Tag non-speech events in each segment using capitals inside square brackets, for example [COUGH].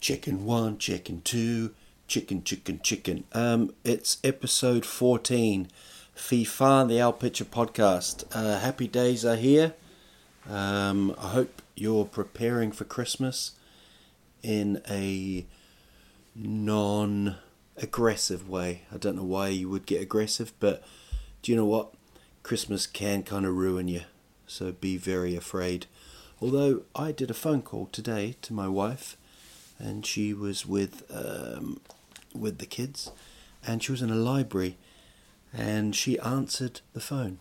Chicken one, chicken two, chicken, chicken, chicken. Um, it's episode 14, FIFA, the Al Pitcher podcast. Uh, happy days are here. Um, I hope you're preparing for Christmas in a non aggressive way. I don't know why you would get aggressive, but do you know what? Christmas can kind of ruin you, so be very afraid. Although I did a phone call today to my wife, and she was with um, with the kids, and she was in a library, and she answered the phone,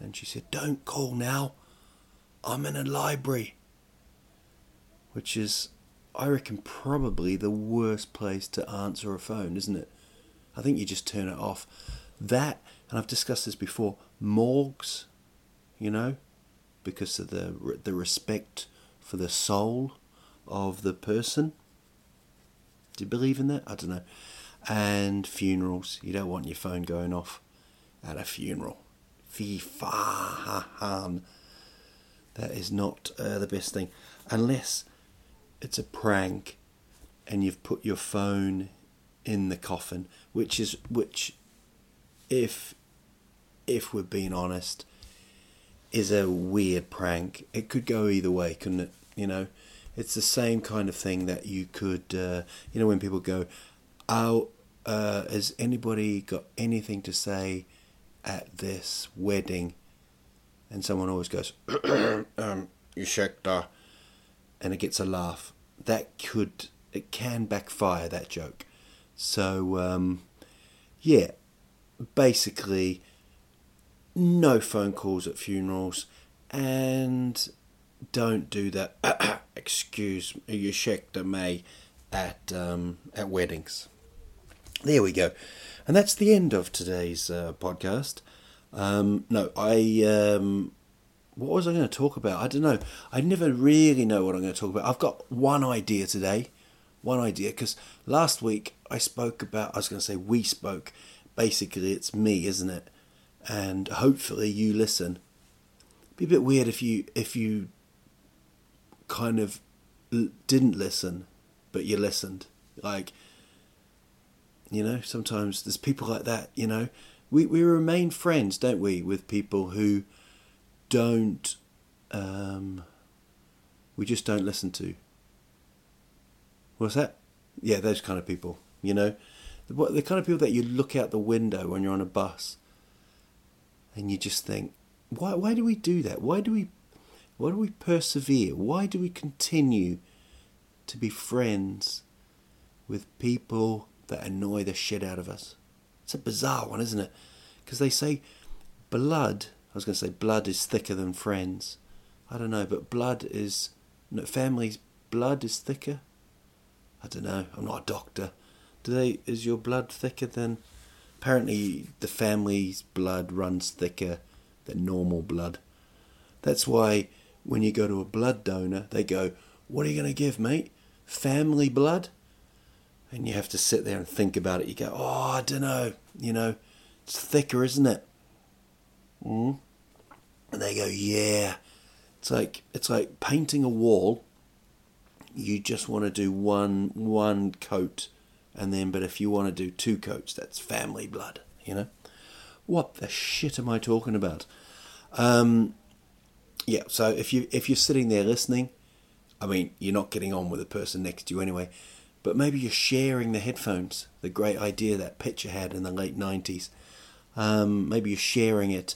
and she said, "Don't call now, I'm in a library," which is, I reckon, probably the worst place to answer a phone, isn't it? I think you just turn it off. That, and I've discussed this before, morgues, you know, because of the the respect for the soul of the person. Do you believe in that? I don't know. And funerals, you don't want your phone going off at a funeral. FIFA. That is not uh, the best thing, unless it's a prank, and you've put your phone in the coffin, which is which, if if we're being honest, is a weird prank. It could go either way, couldn't it? You know, it's the same kind of thing that you could, uh, you know, when people go, "Oh, uh, has anybody got anything to say at this wedding?" And someone always goes, [CLEARS THROAT] um, "Ursäkta," and it gets a laugh. That could, it can backfire that joke. So, um, yeah, basically no phone calls at funerals and don't do that [COUGHS] excuse you the may at um, at weddings. There we go. And that's the end of today's uh, podcast. Um, no i um, what was i going to talk about? I don't know. I never really know what i'm going to talk about. I've got one idea today. One idea because last week i spoke about i was going to say we spoke. Basically it's me isn't it? And hopefully you listen. It'd be a bit weird if you if you kind of l- didn't listen, but you listened. Like, you know, sometimes there's people like that. You know, we we remain friends, don't we, with people who don't um, we just don't listen to. What's that? Yeah, those kind of people. You know, the, the kind of people that you look out the window when you're on a bus and you just think, why why do we do that? Why do we why do we persevere? Why do we continue to be friends with people that annoy the shit out of us? It's a bizarre one, isn't it? Because they say blood, I was going to say blood is thicker than friends. I don't know, but blood is, no, family's blood is thicker. I don't know, I'm not a doctor. Do they, is your blood thicker than Apparently, the family's blood runs thicker than normal blood. That's why when you go to a blood donor, they go, What are you going to give, mate? Family blood? And you have to sit there and think about it. You go, Oh, I don't know. You know, it's thicker, isn't it? Mm? And they go, Yeah. It's like it's like painting a wall. You just want to do one one coat and then but if you want to do two coats that's family blood you know what the shit am i talking about um yeah so if you if you're sitting there listening i mean you're not getting on with the person next to you anyway but maybe you're sharing the headphones the great idea that Pitcher had in the late 90s um, maybe you're sharing it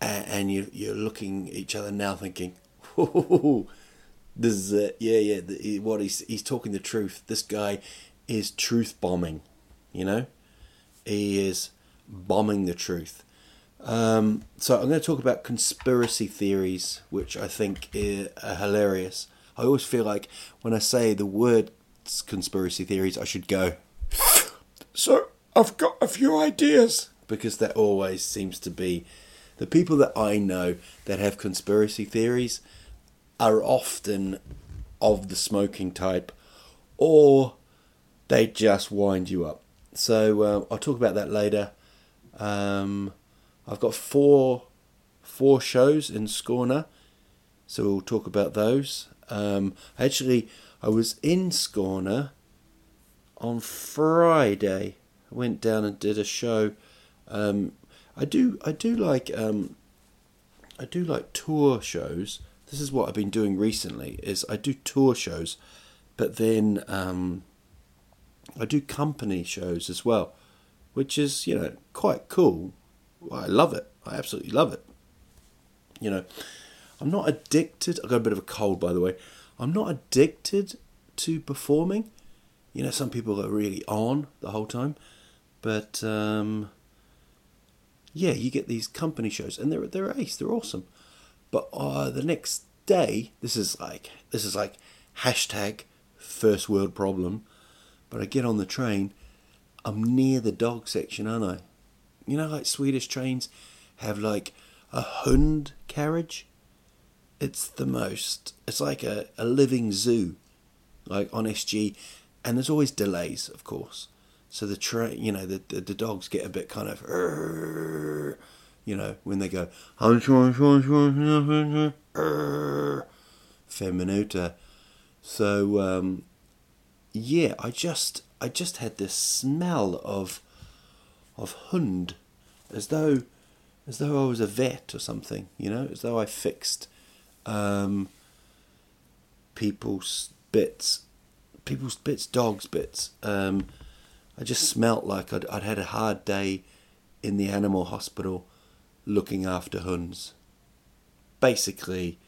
and, and you, you're looking at each other now thinking this is it yeah yeah the, what he's he's talking the truth this guy is truth bombing, you know? He is bombing the truth. Um, so I'm going to talk about conspiracy theories, which I think are hilarious. I always feel like when I say the word conspiracy theories, I should go. [LAUGHS] So I've got a few ideas because that always seems to be the people that I know that have conspiracy theories are often of the smoking type, or they just wind you up. So uh, I'll talk about that later. Um, I've got four four shows in Skåne, so we'll talk about those. Um, actually, I was in Skåne on Friday. I went down and did a show. Um, I do I do like um, I do like tour shows. This is what I've been doing recently. Is I do tour shows, but then um, I do company shows as well, which is you know quite cool. I love it. I absolutely love it. You know, I'm not addicted. I got a bit of a cold, by the way. I'm not addicted to performing. You know, some people are really on the whole time, but um, yeah, you get these company shows, and they're they're ace. They're awesome. But uh, the next day, this is like this is like hashtag first world problem. But I get on the train, I'm near the dog section, aren't I? You know, like Swedish trains have like a hund carriage. It's the most. It's like a, a living zoo, like on SJ, and there's always delays, of course. So the train, you know, the, the, the dogs get a bit kind of, you know, when they go feminuta. So um, yeah, I just I just had this smell of of hund, as though as though I was a vet or something, you know, as though I fixed um, people's bits, people's bits, dogs' bits. Um, I just smelt like I'd, I'd had a hard day in the animal hospital looking after huns. Basically,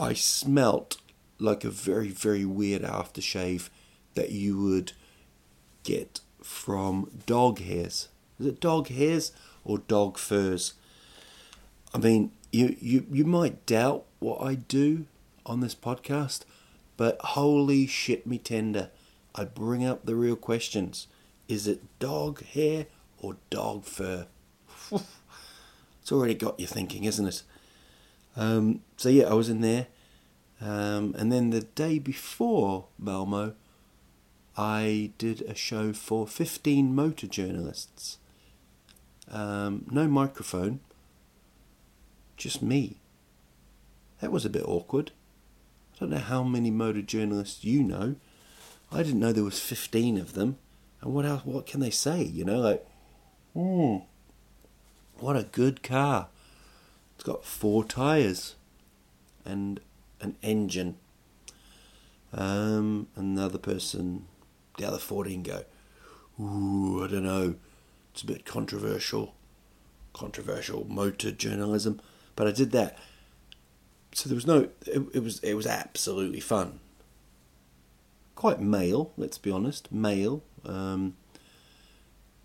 I smelt like a very, very weird aftershave that you would get from dog hairs. Is it dog hairs or dog furs? I mean, you, you, you might doubt what I do on this podcast, but holy shit me tender. I bring up the real questions. Is it dog hair or dog fur? [LAUGHS] it's already got you thinking, isn't it? Um, so yeah, I was in there, um, and then the day before Malmo, I did a show for fifteen motor journalists. Um, no microphone, just me. That was a bit awkward. I don't know how many motor journalists you know. I didn't know there was 15 of them. And what else, what can they say? You know, like, hmm, what a good car. It's got four tyres and an engine. Um, another person, the other 14 go, ooh, I don't know. It's a bit controversial. Controversial motor journalism. But I did that. So there was no, it, it was, it was absolutely fun quite male, let's be honest, male. Um,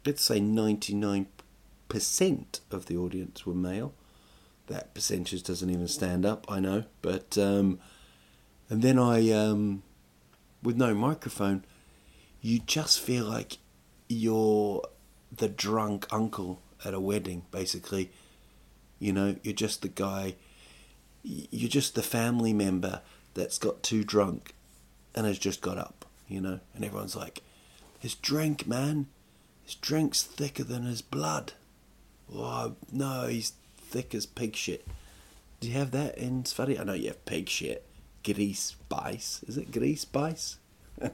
let's say 99% of the audience were male. That percentage doesn't even stand up, I know. But, um, and then I, um, with no microphone, you just feel like you're the drunk uncle at a wedding, basically. You know, you're just the guy, you're just the family member that's got too drunk and has just got up, you know, and everyone's like, his drink, man, his drink's thicker than his blood. Oh, no, he's thick as pig shit. Do you have that in Sverige? I know you have pig shit. Grease spice. Is it grease spice? [LAUGHS]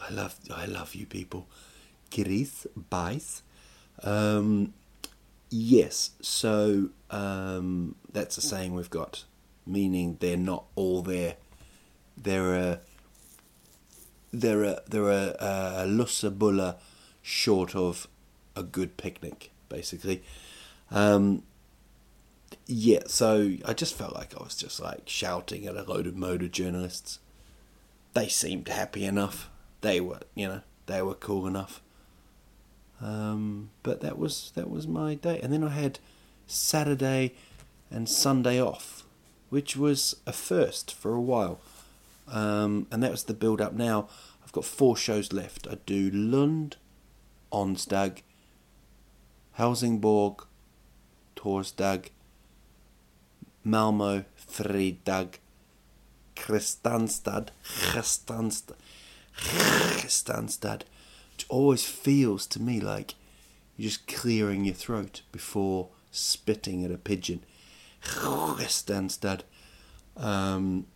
I love I love you people. Grease spice. Um, yes, so um, that's a saying we've got, meaning they're not all there they're a they're a they're a, a lussa short of a good picnic, basically. Um, yeah, so I just felt like I was just like shouting at a load of motor journalists. They seemed happy enough. They were, you know, they were cool enough. Um, but that was that was my day, and then I had Saturday and Sunday off, which was a first for a while, um, and that was the build up. Now I've got four shows left. I do Lund, Onsdag, Helsingborg, Torsdag, Malmo, Fredag, Kristianstad, Kristianstad, [SIGHS] Kristianstad, which always feels to me like you're just clearing your throat before spitting at a pigeon. [SIGHS] Kristianstad um,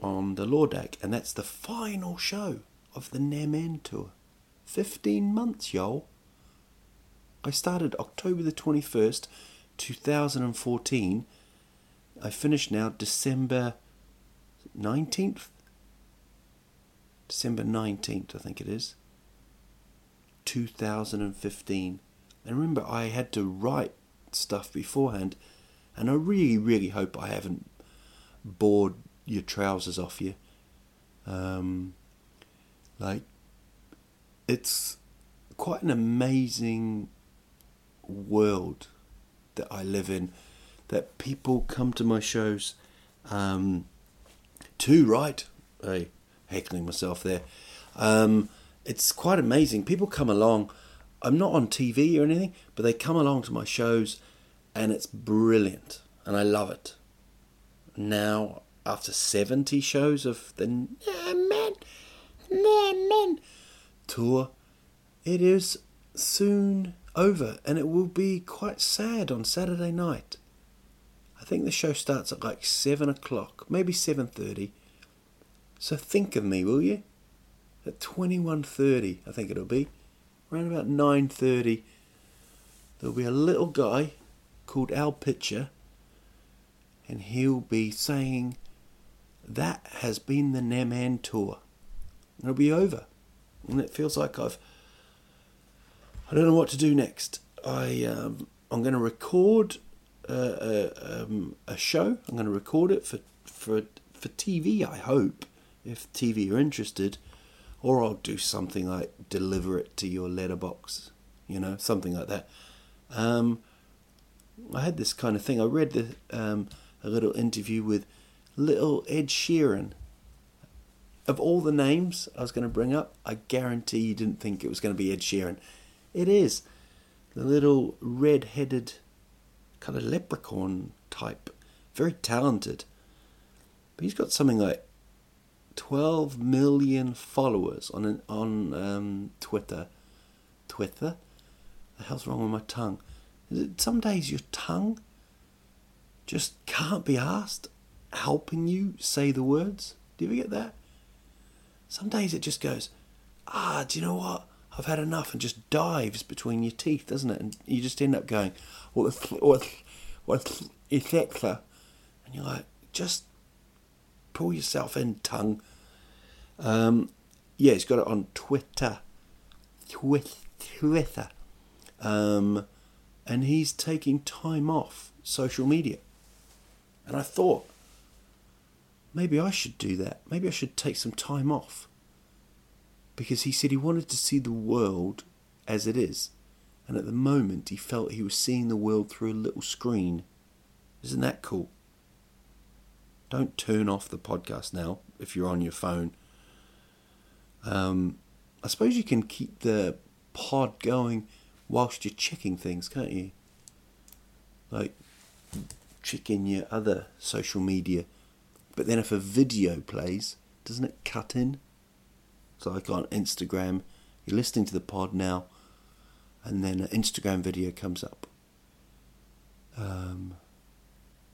on the Lordag, and that's the final show of the Nemen tour. 15 months, y'all. I started October the 21st, 2014. I finished now December 19th? December 19th, I think it is. 2015. And remember, I had to write stuff beforehand, and I really, really hope I haven't bored your trousers off you. Um, like, it's quite an amazing world that I live in. That people come to my shows um, to write. Hey, heckling myself there. Um, it's quite amazing. People come along. I'm not on TV or anything, but they come along to my shows, and it's brilliant, and I love it. Now, after 70 shows of the Men, Men tour, it is soon over, and it will be quite sad on Saturday night. I think the show starts at like seven o'clock, maybe seven thirty. So think of me, will you? At twenty one thirty, I think it'll be. Around about nine thirty, there'll be a little guy called Al Pitcher, and he'll be saying, "That has been the Neman tour." It'll be over, and it feels like I've I don't know what to do next. I um, I'm going to record uh, a, uh, um, a show. I'm going to record it for for for TV. I hope if TV are interested, or I'll do something like deliver it to your letterbox. You know, something like that. Um, I had this kind of thing. I read the, um, a little interview with little Ed Sheeran. Of all the names I was going to bring up, I guarantee you didn't think it was going to be Ed Sheeran. It is. The little red headed kind of leprechaun type. Very talented. But he's got something like 12 million followers on an, on um, Twitter. Twitter? The hell's wrong with my tongue? Some days your tongue just can't be asked helping you say the words. Do you ever get that? Some days it just goes, ah, do you know what? I've had enough, and just dives between your teeth, doesn't it? And you just end up going, what, what, what, etc. And you're like, just pull yourself in, tongue. Um, yeah, he's got it on Twitter. Twitter. Um, and he's taking time off social media. And I thought, maybe I should do that. Maybe I should take some time off because he said he wanted to see the world as it is, and at the moment he felt he was seeing the world through a little screen. Isn't that cool? Don't turn off the podcast now if you're on your phone. Um, I suppose you can keep the pod going whilst you're checking things, can't you? Like checking your other social media. But then if a video plays, doesn't it cut in? So like on Instagram, you're listening to the pod now, and then an Instagram video comes up. Um,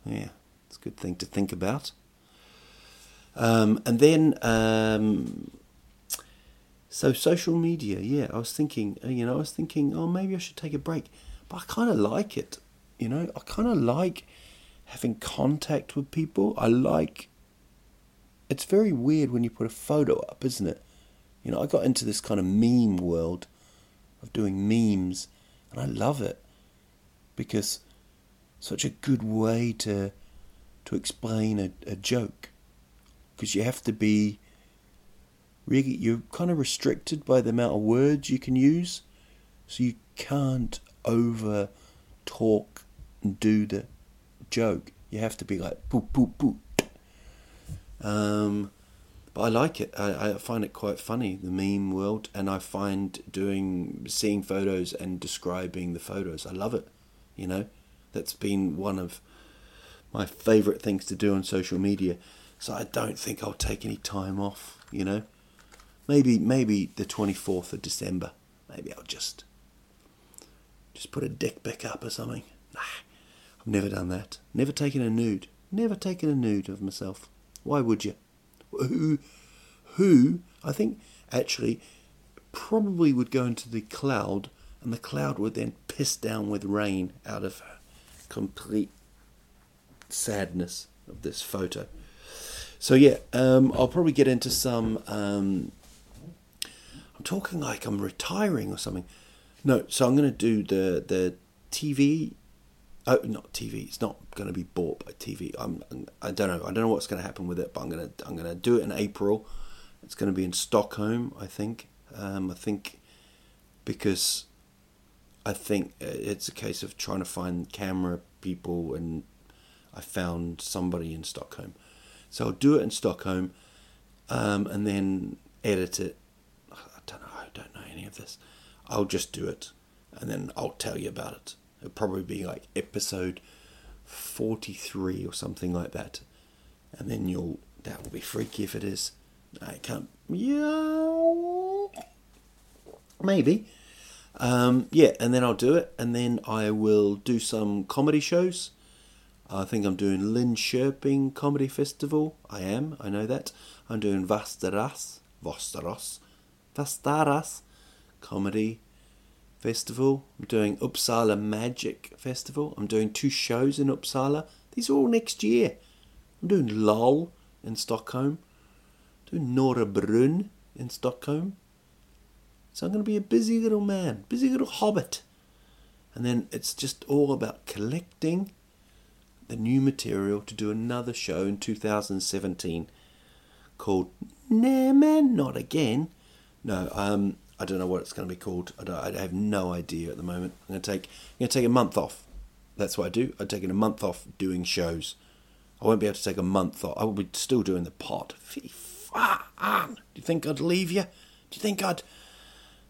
yeah, it's a good thing to think about. Um, and then, um, so social media, yeah, I was thinking, uh, you know, I was thinking, oh, maybe I should take a break. But I kind of like it, you know, I kind of like having contact with people. I like, it's very weird when you put a photo up, isn't it? You know, I got into this kind of meme world of doing memes, and I love it because such a good way to to explain a, a joke because you have to be really you're kind of restricted by the amount of words you can use So you can't over talk and do the joke. You have to be like boop boop boop. Um, but I like it. I, I find it quite funny, the meme world, and I find doing seeing photos and describing the photos. I love it. You know, that's been one of my favourite things to do on social media. So I don't think I'll take any time off. You know, maybe maybe the twenty fourth of December. Maybe I'll just just put a dick pic up or something. Nah, I've never done that. Never taken a nude. Never taken a nude of myself. Why would you? Who, who? I think actually probably would go into the cloud, and the cloud would then piss down with rain out of complete sadness of this photo. So yeah, um, I'll probably get into some. Um, I'm talking like I'm retiring or something. No, so I'm going to do the the TV. Oh, not TV. It's not going to be bought by TV. I'm. I don't know. I don't know what's going to happen with it, but I'm going to. I'm going to do it in April. It's going to be in Stockholm, I think. Um, I think because I think it's a case of trying to find camera people, and I found somebody in Stockholm. So I'll do it in Stockholm, um, and then edit it. I don't know. I don't know any of this. I'll just do it, and then I'll tell you about it. It'll probably be like episode forty-three or something like that, and then you'll. That will be freaky if it is. I can't. Yeah, maybe. Um, yeah, and then I'll do it, and then I will do some comedy shows. I think I'm doing Linköping Comedy Festival. I am, I know that. I'm doing Vasteras, Vasteras, Vastaras Comedy Festival. I'm doing Uppsala Magic Festival. I'm doing two shows in Uppsala. These are all next year. I'm doing LOL in Stockholm. I'm doing Norra Brunn in Stockholm. So I'm going to be a busy little man, busy little hobbit. And then it's just all about collecting the new material to do another show in 2017 called Nah Man Not Again. No, um, I don't know what it's going to be called. I, I have no idea at the moment. I'm going to take I'm going to take a month off. That's what I do. I'm taking a month off doing shows. I won't be able to take a month off. I will be still doing the fan. Do you think I'd leave you? Do you think I'd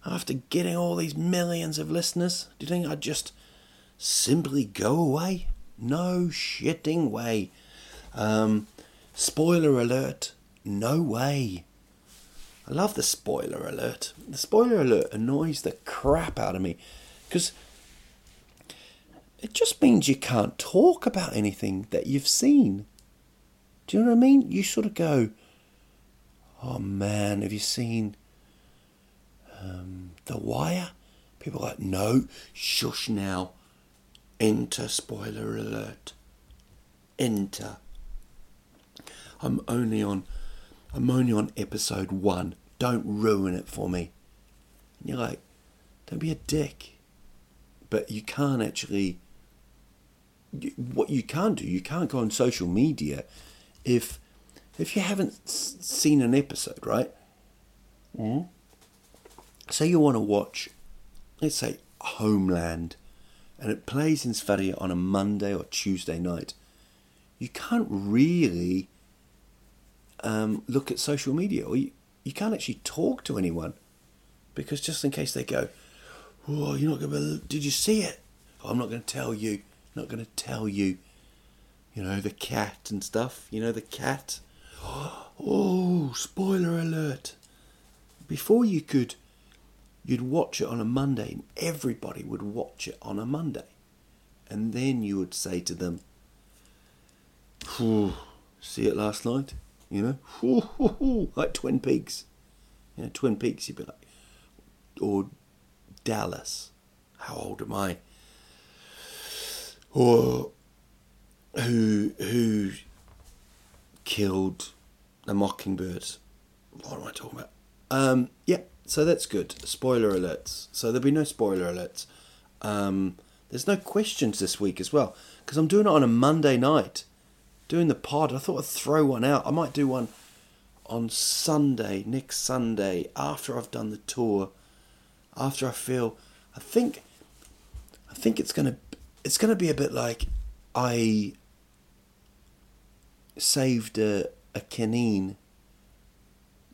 after getting all these millions of listeners? Do you think I'd just simply go away? No shitting way. Um, spoiler alert. No way. I love the spoiler alert. The spoiler alert annoys the crap out of me because it just means you can't talk about anything that you've seen. Do you know what I mean? You sort of go, oh man, have you seen um, The Wire? People are like, no, shush now. Enter spoiler alert. Enter. I'm only on I'm only on episode one. Don't ruin it for me. And you're like, don't be a dick. But you can't actually. What you can't do, you can't go on social media if if you haven't seen an episode, right? Mm. Say you want to watch, let's say Homeland, and it plays in Sverige on a Monday or Tuesday night. You can't really um, look at social media, or you, you can't actually talk to anyone because just in case they go, "Oh, you're not going to. Did you see it? Oh, I'm not going to tell you. Not going to tell you." You know the cat and stuff. You know the cat. [GASPS] Oh, spoiler alert! Before you could, you'd watch it on a Monday, and everybody would watch it on a Monday, and then you would say to them, "See it last night." you know, like Twin Peaks. You know, Twin Peaks, you'd be like, or Dallas. How old am I? Or who who killed the mockingbirds? What am I talking about? Um, yeah, so that's good. Spoiler alerts. So there'll be no spoiler alerts. Um, there's no questions this week as well because I'm doing it on a Monday night doing the pod. I thought I'd throw one out. I might do one on Sunday, next Sunday, after I've done the tour, after I feel I think I think it's gonna it's gonna be a bit like I saved a a canine.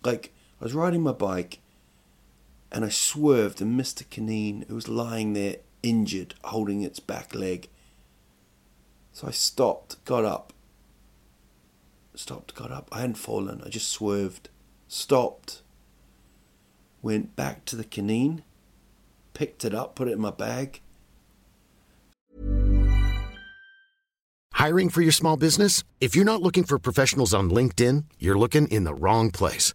Like I was riding my bike and I swerved and missed a canine who was lying there injured, holding its back leg. So I stopped, got up, stopped, got up. I hadn't fallen, I just swerved, stopped, went back to the canine, picked it up, put it in my bag. Hiring for your small business? If you're not looking for professionals on LinkedIn, you're looking in the wrong place.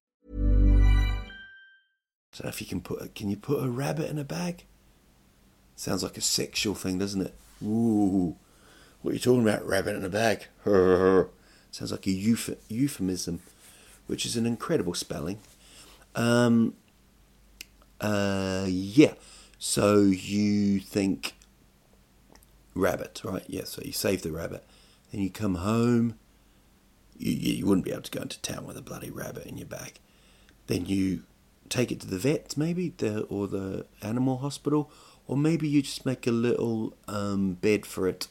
So if you can put, a, can you put a rabbit in a bag? Sounds like a sexual thing, doesn't it? Ooh, what are you talking about? Rabbit in a bag? [LAUGHS] Sounds like a euph- euphemism, which is an incredible spelling. Um, uh, yeah. So you think rabbit, right? Yeah. So you save the rabbit, then you come home. You, you you wouldn't be able to go into town with a bloody rabbit in your bag. Then you take it to the vet, maybe, the, or the animal hospital, or maybe you just make a little um, bed for it,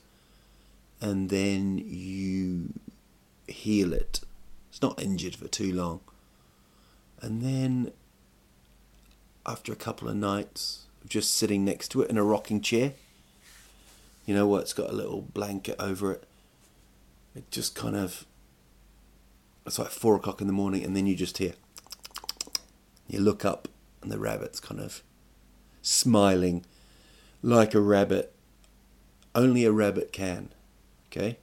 and then you heal it. It's not injured for too long, and then after a couple of nights of just sitting next to it in a rocking chair, you know what? It's got a little blanket over it. It just kind of. It's like four o'clock in the morning, and then you just hear. You look up, and the rabbit's kind of smiling like a rabbit. Only a rabbit can. Okay?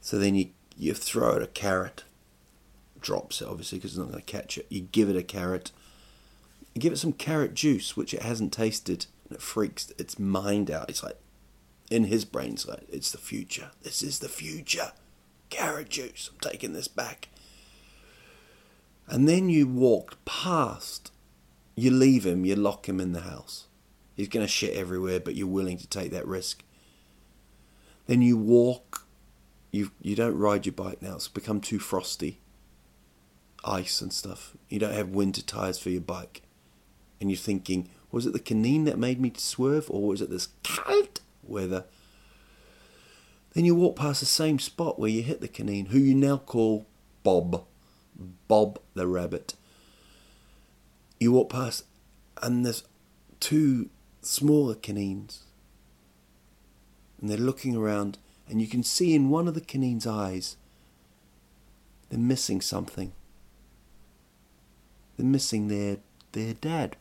So then you, you throw it a carrot. Drops it, obviously, because it's not going to catch it. You give it a carrot. You give it some carrot juice, which it hasn't tasted, and it freaks its mind out. It's like, in his brain, it's like, it's the future. This is the future. Carrot juice. I'm taking this back. And then you walk past, you leave him, you lock him in the house. He's going to shit everywhere, but you're willing to take that risk. Then you walk, you you don't ride your bike now, it's become too frosty. Ice and stuff. You don't have winter tires for your bike. And you're thinking, was it the canine that made me swerve, or was it this cold weather? Then you walk past the same spot where you hit the canine, who you now call Bob. Bob the rabbit. You walk past, and there's two smaller canines. And they're looking around, and you can see in one of the canine's eyes, they're missing something. They're missing their, their dad.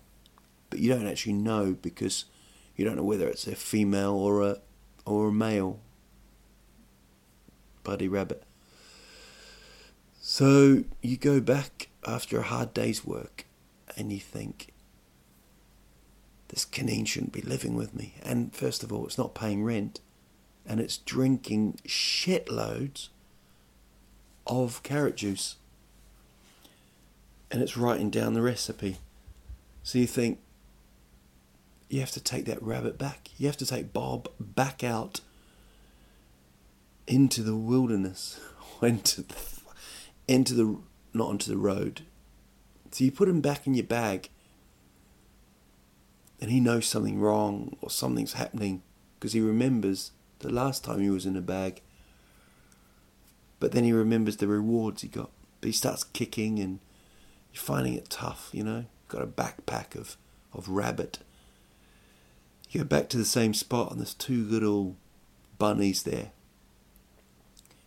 But you don't actually know because you don't know whether it's a female or a, or a male. Buddy rabbit. So you go back after a hard day's work and you think, this canine shouldn't be living with me. And first of all, it's not paying rent and it's drinking shitloads of carrot juice. And it's writing down the recipe. So you think, you have to take that rabbit back. You have to take Bob back out into the wilderness, [LAUGHS] into the into the not onto the road. So you put him back in your bag, and he knows something wrong or something's happening because he remembers the last time he was in a bag. But then he remembers the rewards he got. But he starts kicking, and you're finding it tough. You know, got a backpack of of rabbit. You go back to the same spot, and there's two little bunnies there.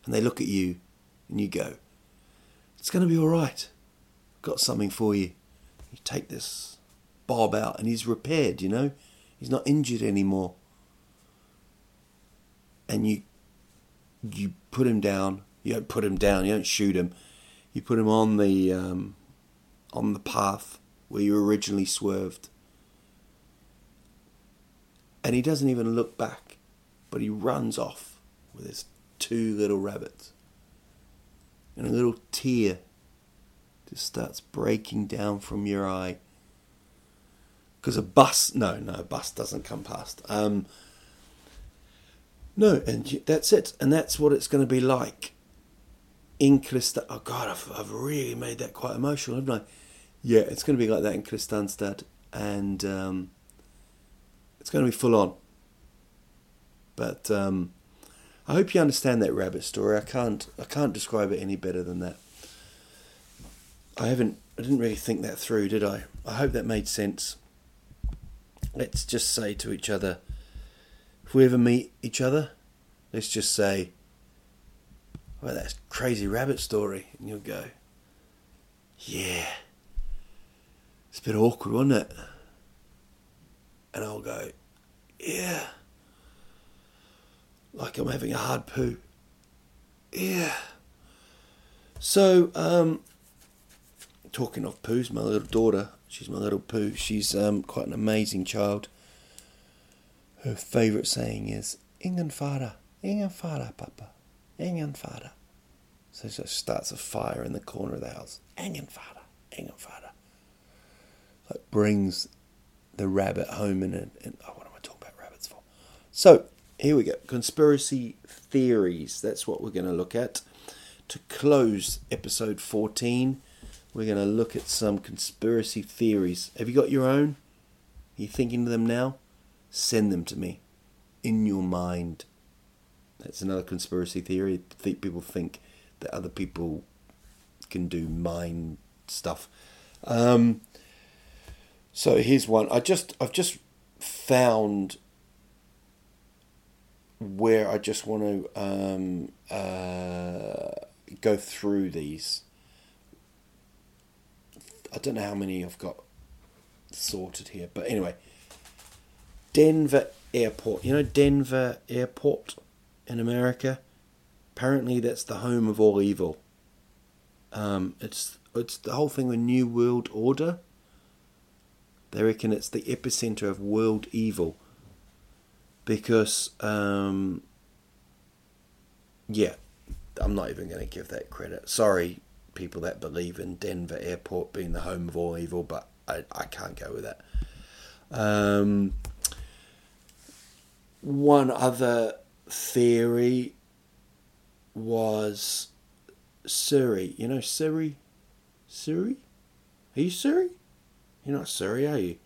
and they look at you and you go, It's going to be all right. Got something for you. You take this Bob out and he's repaired, you know? He's not injured anymore. And you you put him down. You don't put him down. You don't shoot him. You put him on the um, on the path where you originally swerved, and he doesn't even look back, but he runs off with his two little rabbits, and a little tear just starts breaking down from your eye. Because a bus, no, no, a bus doesn't come past. Um, no, and that's it, and that's what it's going to be like in Kristian. Oh God, I've, I've really made that quite emotional, haven't I? Yeah, it's going to be like that in Kristianstad, and um, it's going to be full on. But um, I hope you understand that rabbit story. I can't, I can't describe it any better than that. I haven't, I didn't really think that through, did I? I hope that made sense. Let's just say to each other if we ever meet each other, let's just say, well, that crazy rabbit story. And you'll go, yeah. It's a bit awkward, wasn't it? And I'll go, yeah. Like I'm having a hard poo. Yeah. So, um, talking of poos, my little daughter, she's my little poo. She's um, quite an amazing child her favourite saying is Ingen fara, papa, ingen. So she starts a fire in the corner of the house. Ingen fara, ingen. Like brings the rabbit home in it. And, oh, what am I talking about rabbits for? So here we go. Conspiracy theories. That's what we're going to look at. To close episode 14, we're going to look at some conspiracy theories. Have you got your own? Are you thinking of them now? send them to me in your mind. That's another conspiracy theory. People think that other people can do mind stuff. Um, so here's one. I just I've just found where I just want to um, uh, go through these. I don't know how many I've got sorted here, but anyway, Denver Airport. You know Denver Airport in America? Apparently that's the home of all evil. Um, it's it's the whole thing with New World Order. They reckon it's the epicenter of world evil. Because um, yeah, I'm not even going to give that credit. Sorry, people that believe in Denver Airport being the home of all evil, but I, I can't go with that. Um, one other theory was Siri. You know Siri? Siri? Are you Siri? You're not Siri, are you?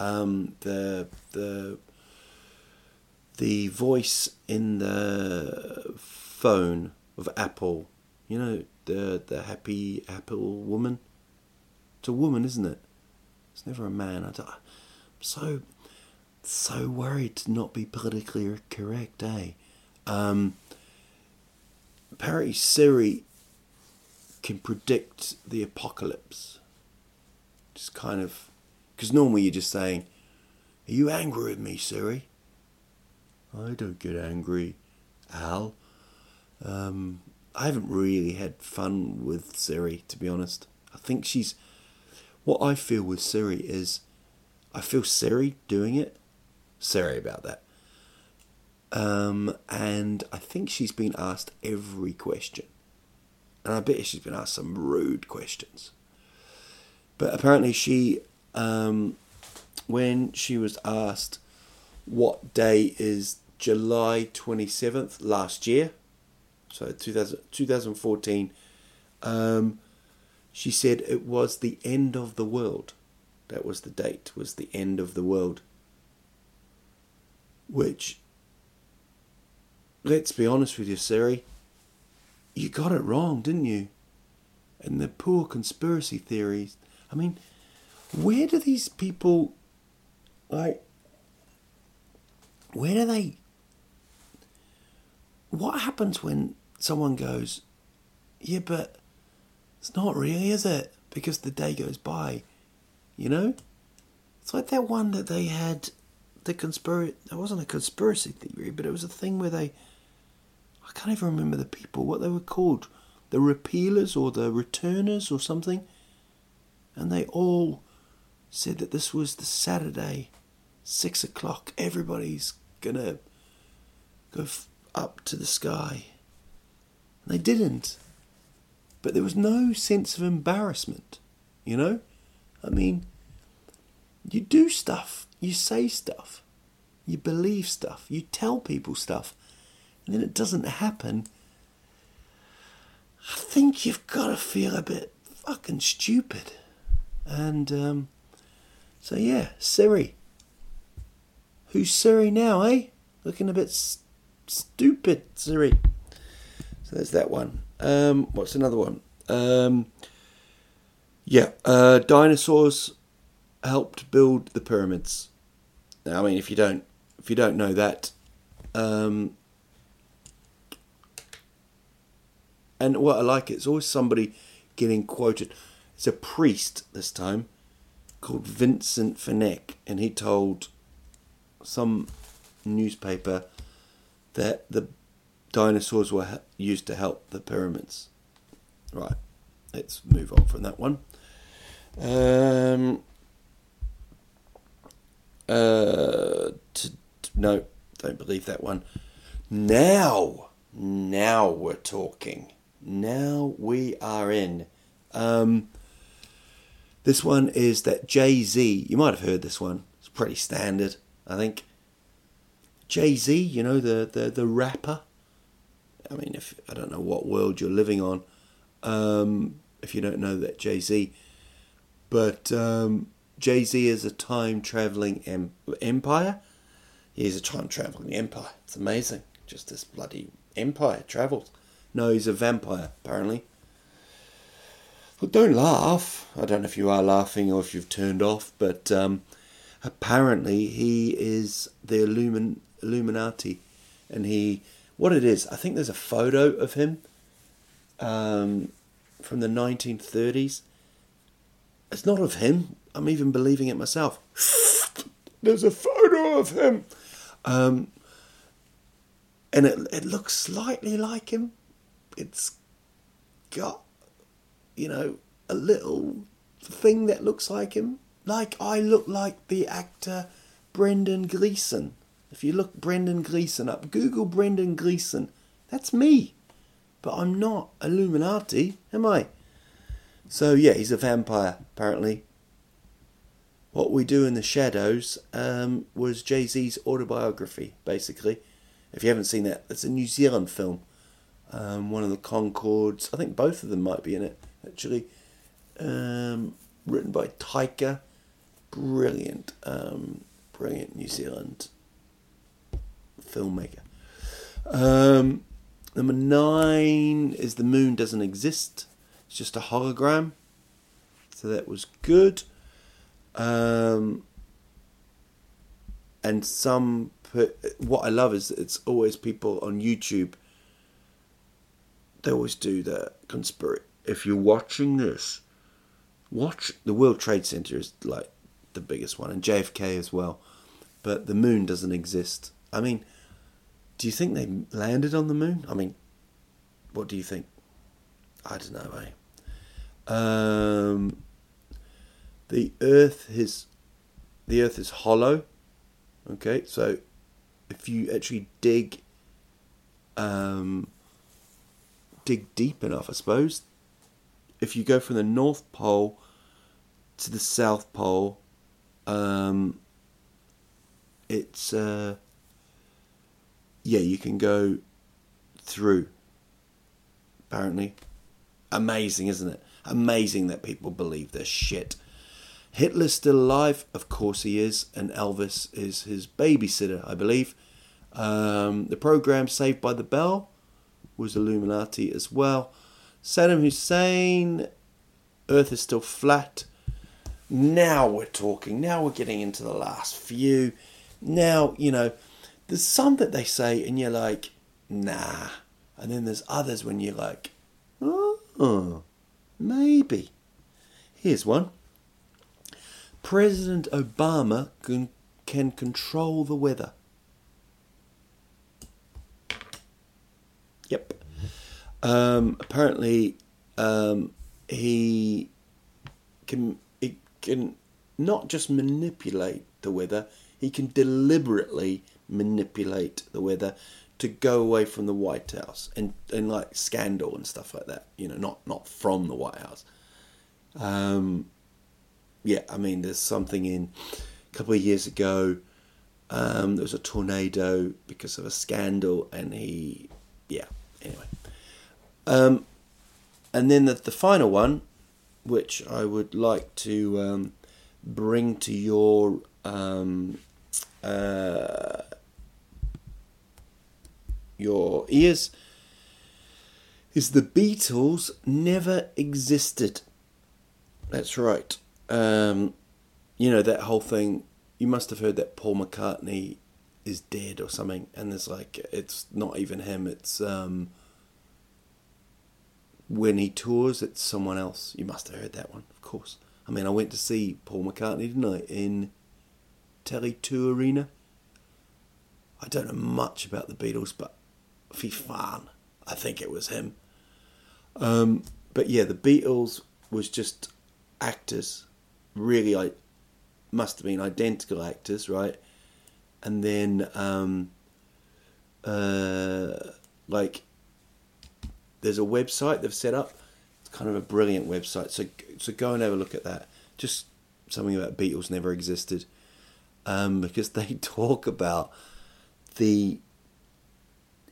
Um, the the the voice in the phone of Apple. You know the the happy Apple woman. It's a woman, isn't it? It's never a man. I I'm so so worried to not be politically correct, eh? Um, apparently, Siri can predict the apocalypse. Just kind of. Because normally you're just saying, Are you angry with me, Siri? I don't get angry, Al. Um, I haven't really had fun with Siri, to be honest. I think she's. What I feel with Siri is. I feel Siri doing it Sorry about that. Um, and I think she's been asked every question. And I bet she's been asked some rude questions. But apparently, she, um, when she was asked what day is July 27th last year, so 2000, 2014, um, she said it was the end of the world. That was the date, was the end of the world which, let's be honest with you, Siri, you got it wrong, didn't you? And the poor conspiracy theories. I mean, where do these people, like, where do they, what happens when someone goes, yeah, but it's not really, is it? Because the day goes by, you know. It's like that one that they had, the conspiracy. It wasn't a conspiracy theory, but it was a thing where they. I can't even remember the people what they were called, the repealers or the returners or something, and they all said that this was the Saturday, six o'clock. Everybody's gonna go f- up to the sky. And they didn't. But there was no sense of embarrassment, you know? I mean, you do stuff, you say stuff, you believe stuff, you tell people stuff, and then it doesn't happen. I think you've got to feel a bit fucking stupid. And, um, so yeah, Siri. Who's Siri now, eh? Looking a bit s- stupid, Siri. So there's that one. Um, what's another one? Um, yeah, uh, dinosaurs helped build the pyramids. Now, I mean, if you don't, if you don't know that, um, and what I like, it's always somebody getting quoted. It's a priest this time, called Vincent Fenech, and he told some newspaper that the dinosaurs were used to help the pyramids. Right, let's move on from that one. Um, uh, t- t- no, don't believe that one. Now, now we're talking. Now we are in. Um, this one is that Jay Z. You might have heard this one. It's pretty standard, I think. Jay Z, you know the, the the rapper. I mean, if I don't know what world you're living on, um, if you don't know that Jay Z, but um, Jay Z is a time traveling em- empire. He's a time traveling empire. It's amazing. Just this bloody empire travels. No, he's a vampire apparently. Well, don't laugh. I don't know if you are laughing or if you've turned off, but um, apparently he is the Illumin- Illuminati, and he what it is. I think there's a photo of him um, from the 1930s. It's not of him. I'm even believing it myself. [LAUGHS] there's a photo of him, um, and it it looks slightly like him. It's got you know, a little thing that looks like him. Like I look like the actor Brendan Gleeson. If you look Brendan Gleeson up, Google Brendan Gleeson. That's me. But I'm not Illuminati, am I? So yeah, he's a vampire, apparently. What We Do in the Shadows um, was Jay Z's autobiography, basically. If you haven't seen that, it's a New Zealand film. Um, one of the Conchords, I think both of them might be in it actually. Um, written by Taika. Brilliant, um, brilliant New Zealand filmmaker. Um, number nine is The Moon Doesn't Exist. It's just a hologram. So that was good. Um, and some, what I love is it's always people on YouTube. They always do the conspiracy if you're watching this, watch the World Trade Center is like the biggest one, and JFK as well. But the moon doesn't exist. I mean, do you think they landed on the moon? I mean, what do you think? I don't know, eh? Um, the Earth is the Earth is hollow. Okay, so if you actually dig, um, dig deep enough, I suppose, if you go from the North Pole to the South Pole, um, it's uh, yeah, you can go through. Apparently, amazing, isn't it? Amazing that people believe this shit. Hitler's still alive, of course he is, and Elvis is his babysitter, I believe. Um, the program Saved by the Bell was Illuminati as well. Saddam Hussein, Earth is still flat. Now we're talking. Now we're getting into the last few. Now, you know, there's some that they say, and you're like, nah, And then there's others when you're like, oh, maybe. Here's one. President Obama can, can control the weather. Yep. Um, apparently, um, he can can not just manipulate the weather; he can deliberately manipulate the weather to go away from the White House and and like scandal and stuff like that. You know, not not from the White House. Um, yeah, I mean, there's something in a couple of years ago. Um, there was a tornado because of a scandal, and he, yeah. Anyway, um, and then the the final one, which I would like to um, bring to your um, uh, your ears, is the Beatles never existed. That's right. Um, you know that whole thing. You must have heard that Paul McCartney is dead or something, and there's like it's not even him. It's um, when he tours, it's someone else. You must have heard that one, of course. I mean, I went to see Paul McCartney, didn't I, in Tele2 Arena. I don't know much about the Beatles, but fy fan, I think it was him. Um, but yeah, the Beatles was just actors, really, I must have been identical actors, right? And then, um, uh, like, there's a website they've set up. It's kind of a brilliant website. So, so go and have a look at that. Just something about Beatles never existed, um, because they [LAUGHS] talk about the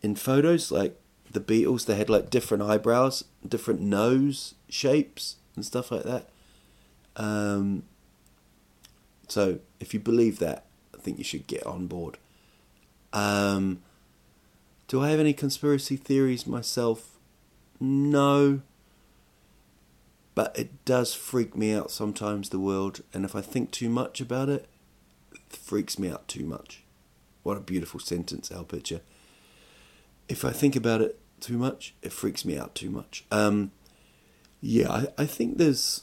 in photos like the Beatles. They had like different eyebrows, different nose shapes, and stuff like that. Um, so if you believe that, I think you should get on board. Um, do I have any conspiracy theories myself? No. But it does freak me out sometimes, the world, and if I think too much about it, it freaks me out too much. What a beautiful sentence, Al Pitcher. If I think about it too much, it freaks me out too much. Um, yeah, I, I think there's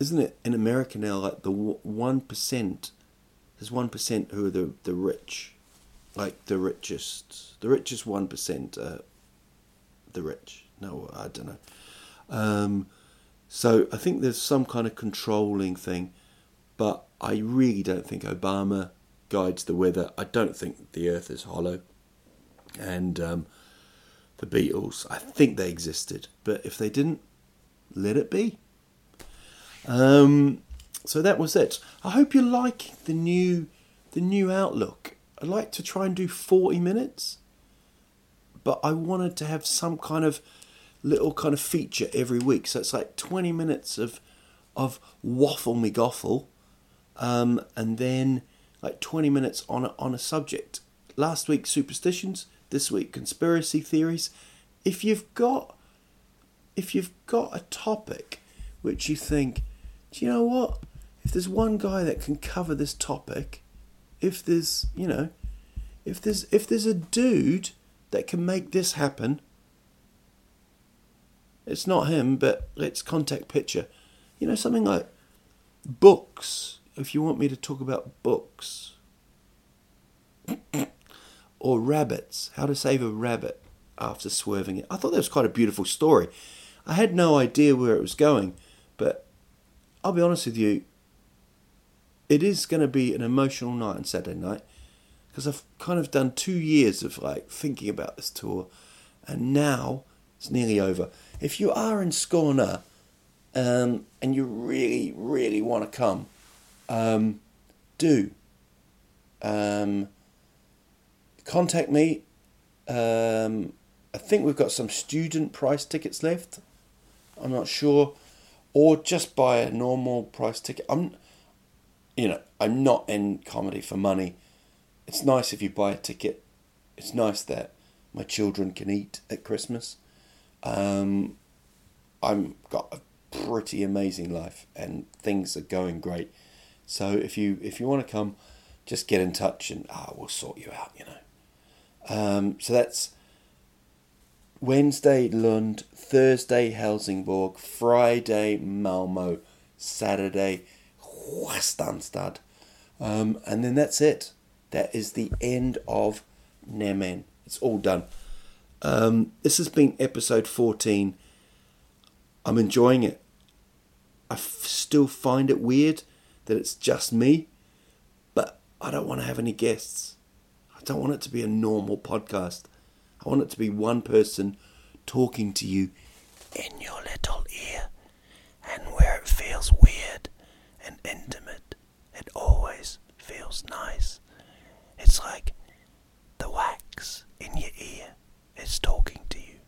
isn't it in America now like the one percent? There's one percent who are the the rich, like the richest, the richest one percent. The rich. No, I don't know. Um, so I think there's some kind of controlling thing, but I really don't think Obama guides the weather. I don't think the Earth is hollow, and um, the Beatles. I think they existed, but if they didn't, let it be. Um, so that was it. I hope you like the new the new outlook. I'd like to try and do forty minutes, but I wanted to have some kind of little kind of feature every week. So it's like twenty minutes of of waffle me goffle, um, and then like twenty minutes on a, on a subject. Last week superstitions. This week conspiracy theories. If you've got if you've got a topic which you think do you know what? If there's one guy that can cover this topic, if there's, you know, if there's if there's a dude that can make this happen, it's not him, but let's contact Pitcher. You know, something like books. If you want me to talk about books. [COUGHS] or rabbits. How to save a rabbit after swerving it. I thought that was quite a beautiful story. I had no idea where it was going, but I'll be honest with you, it is going to be an emotional night on Saturday night because I've kind of done two years of like thinking about this tour, and now it's nearly over. If you are in Skåne um, and you really, really want to come, um, do um, contact me. Um, I think we've got some student price tickets left. I'm not sure or just buy a normal price ticket. I'm, you know, I'm not in comedy for money. It's nice if you buy a ticket. It's nice that my children can eat at Christmas. Um, I'm got a pretty amazing life and things are going great. So if you if you want to come, just get in touch and ah, we'll sort you out. You know. Um, so that's Wednesday Lund, Thursday Helsingborg, Friday Malmo, Saturday Kristianstad. Um, and then that's it. That is the end of Nemen. It's all done. Um, this has been episode 14. I'm enjoying it. I f- still find it weird that it's just me, but I don't want to have any guests. I don't want it to be a normal podcast. I want it to be one person talking to you in your little ear. And where it feels weird and intimate, it always feels nice. It's like the wax in your ear is talking to you.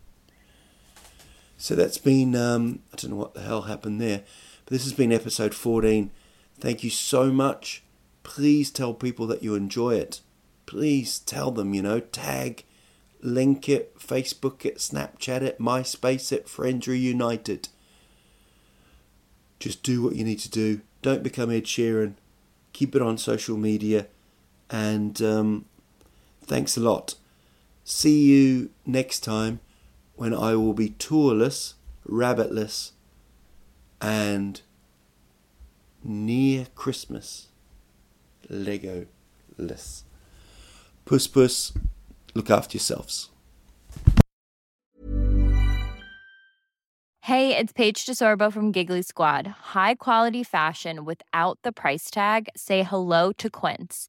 So that's been, um, I don't know what the hell happened there, but this has been episode 14. Thank you so much. Please tell people that you enjoy it. Please tell them, you know, tag, link it, Facebook it, Snapchat it, MySpace it, Friends Reunited. Just do what you need to do. Don't become Ed Sheeran. Keep it on social media. And um, thanks a lot. See you next time when I will be tourless, rabbitless, and near Christmas, Lego-less. Puss puss. Look after yourselves. Hey, it's Paige DeSorbo from Giggly Squad. High quality fashion without the price tag. Say hello to Quince.